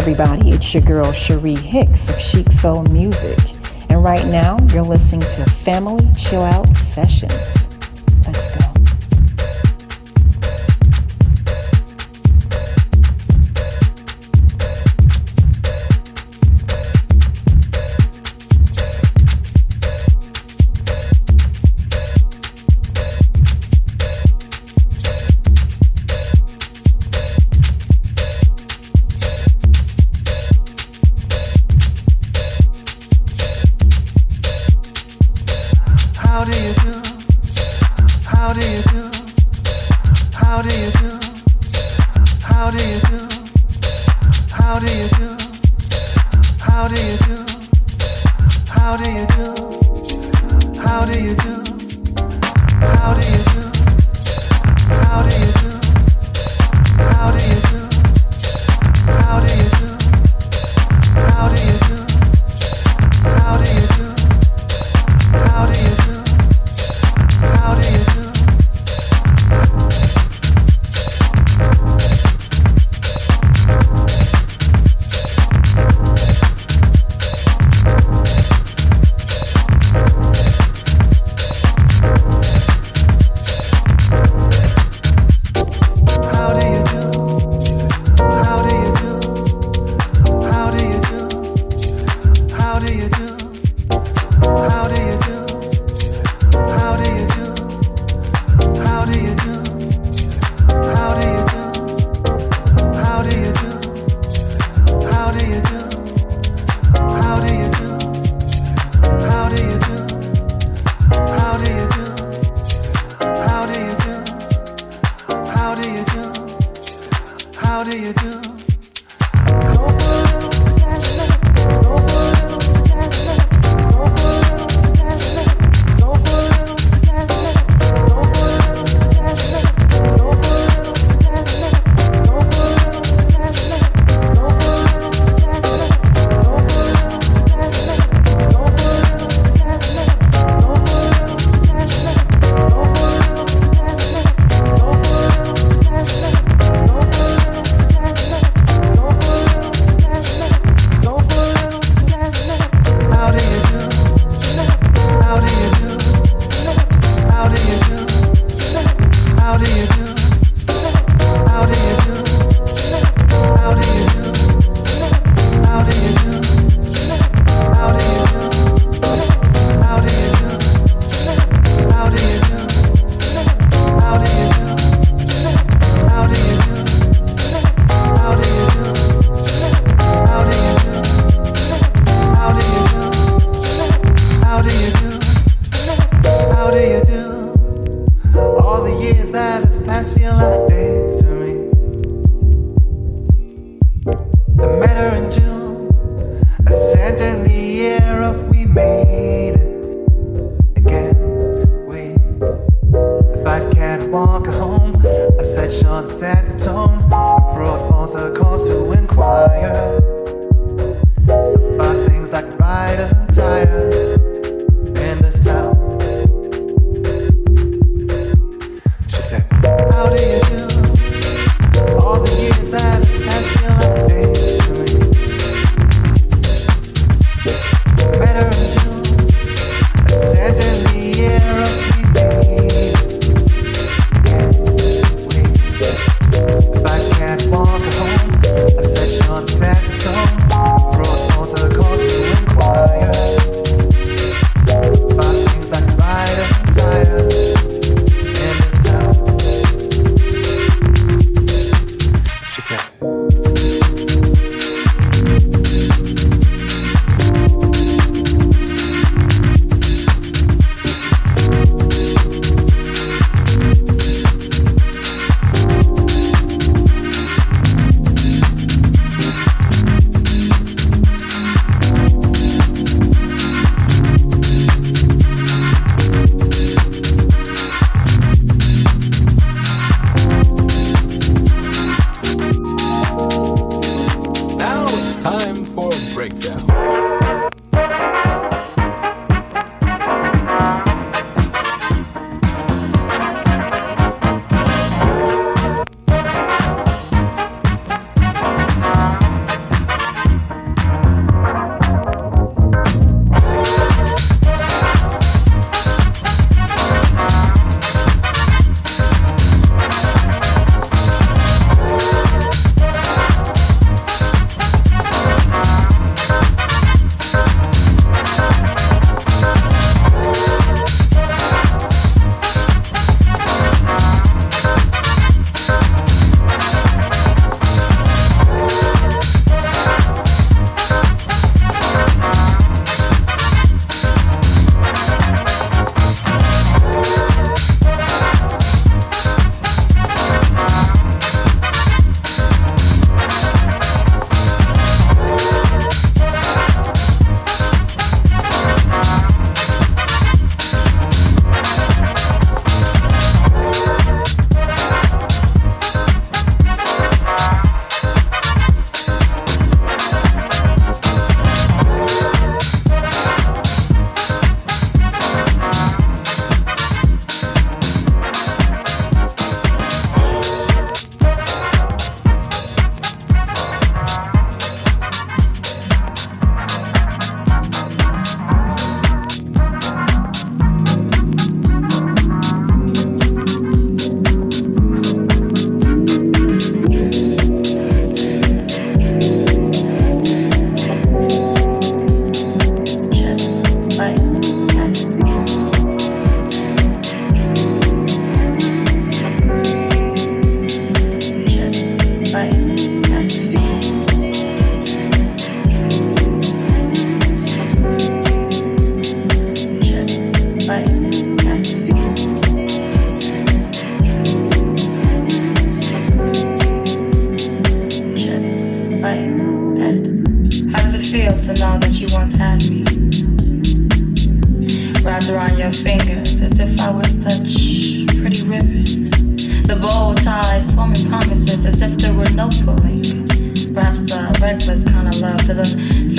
everybody, it's your girl Cherie Hicks of Chic Soul Music. And right now, you're listening to Family Chill Out Sessions.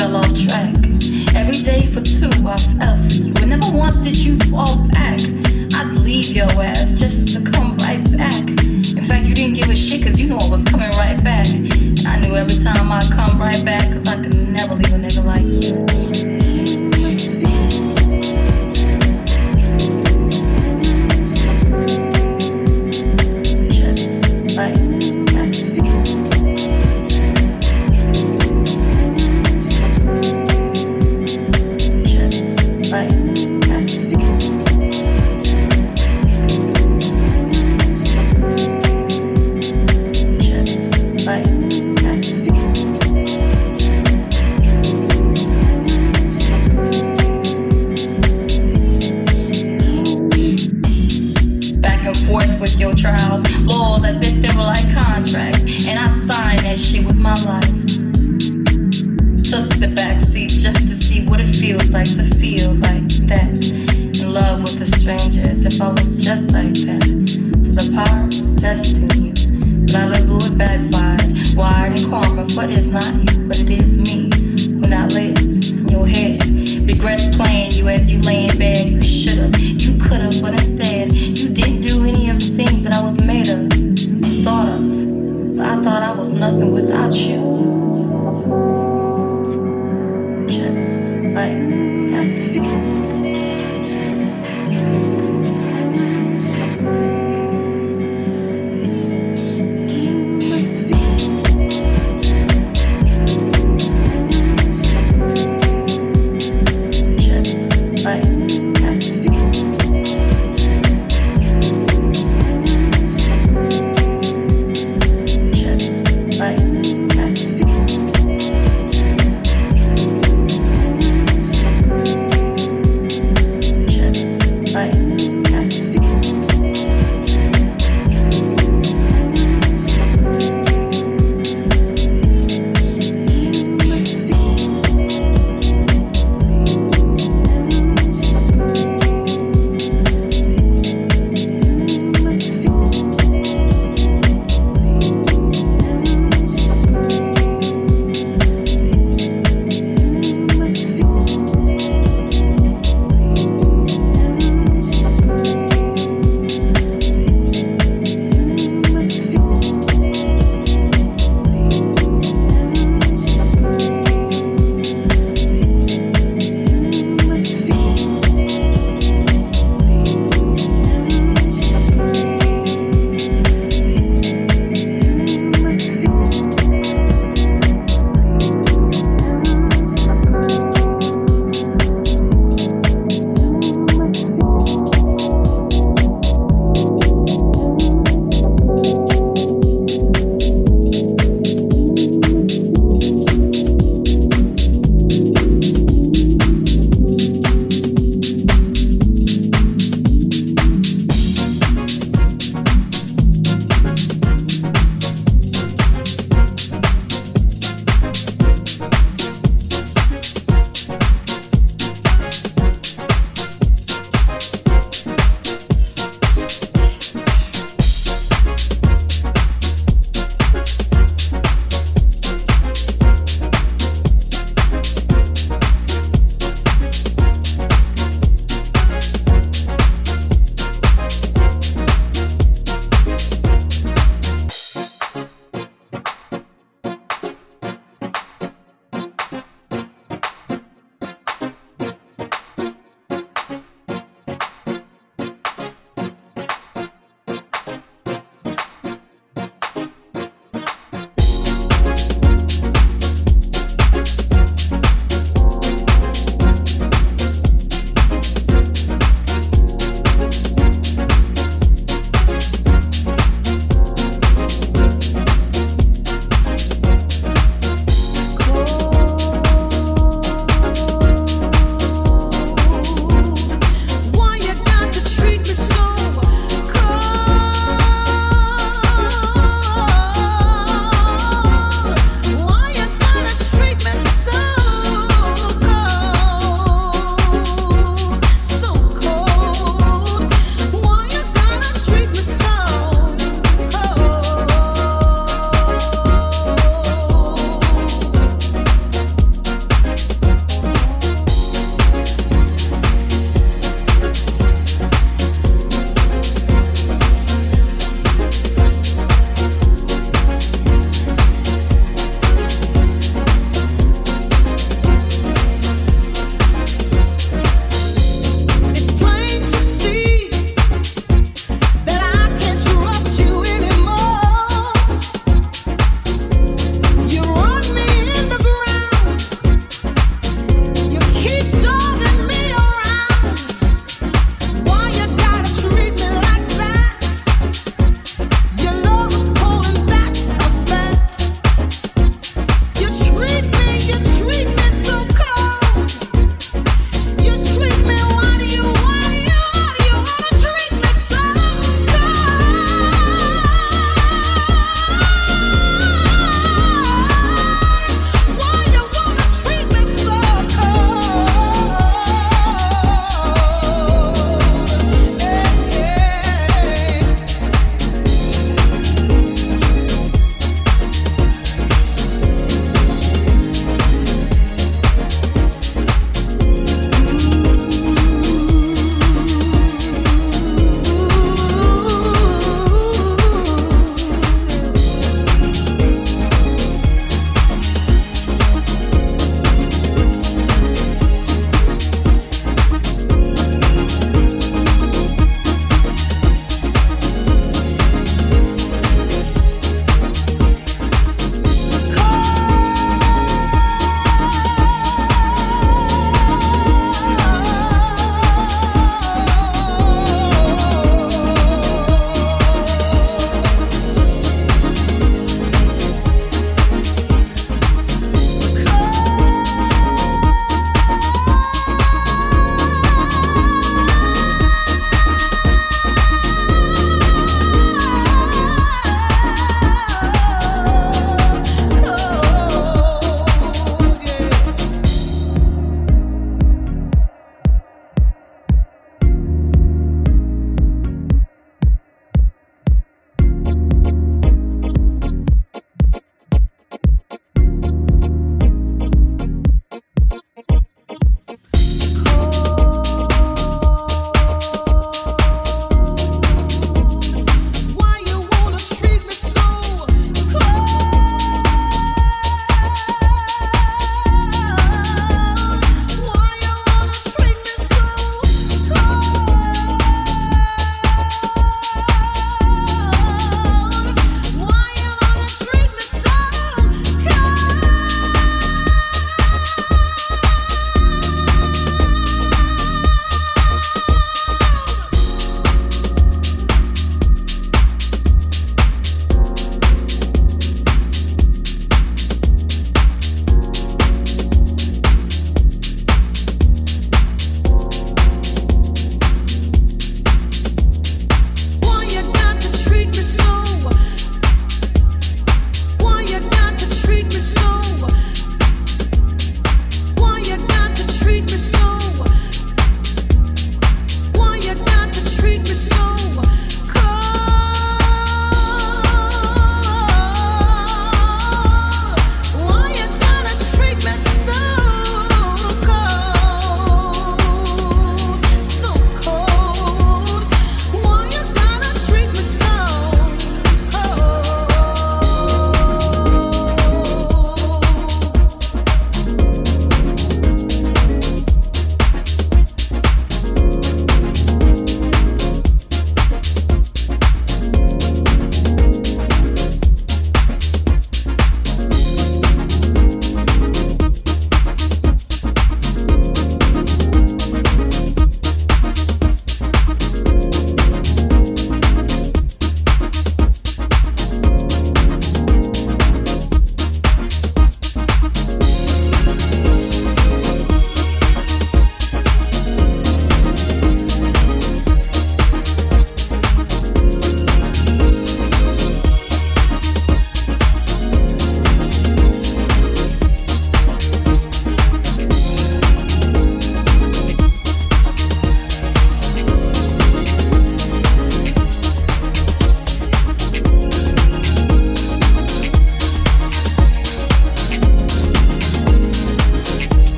Fell off track. Every day for two I fell for you, and never once did you fall back. I'd leave your ass just to come right back. In fact, you didn't give a shit cause you knew I was coming right back. And I knew every time I'd come right back cause I could never leave a nigga like you.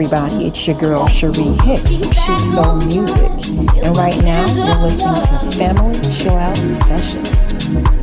Everybody. It's your girl Cherie Hicks Chic Soul Music. And right now, you're listening to Family Chill Out Sessions.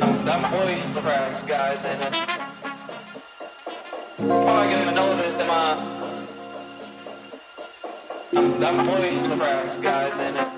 That voice cracks, guys, and. Uh, probably gonna notice them, uh. Voice cracks, guys, and it.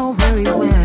know very well.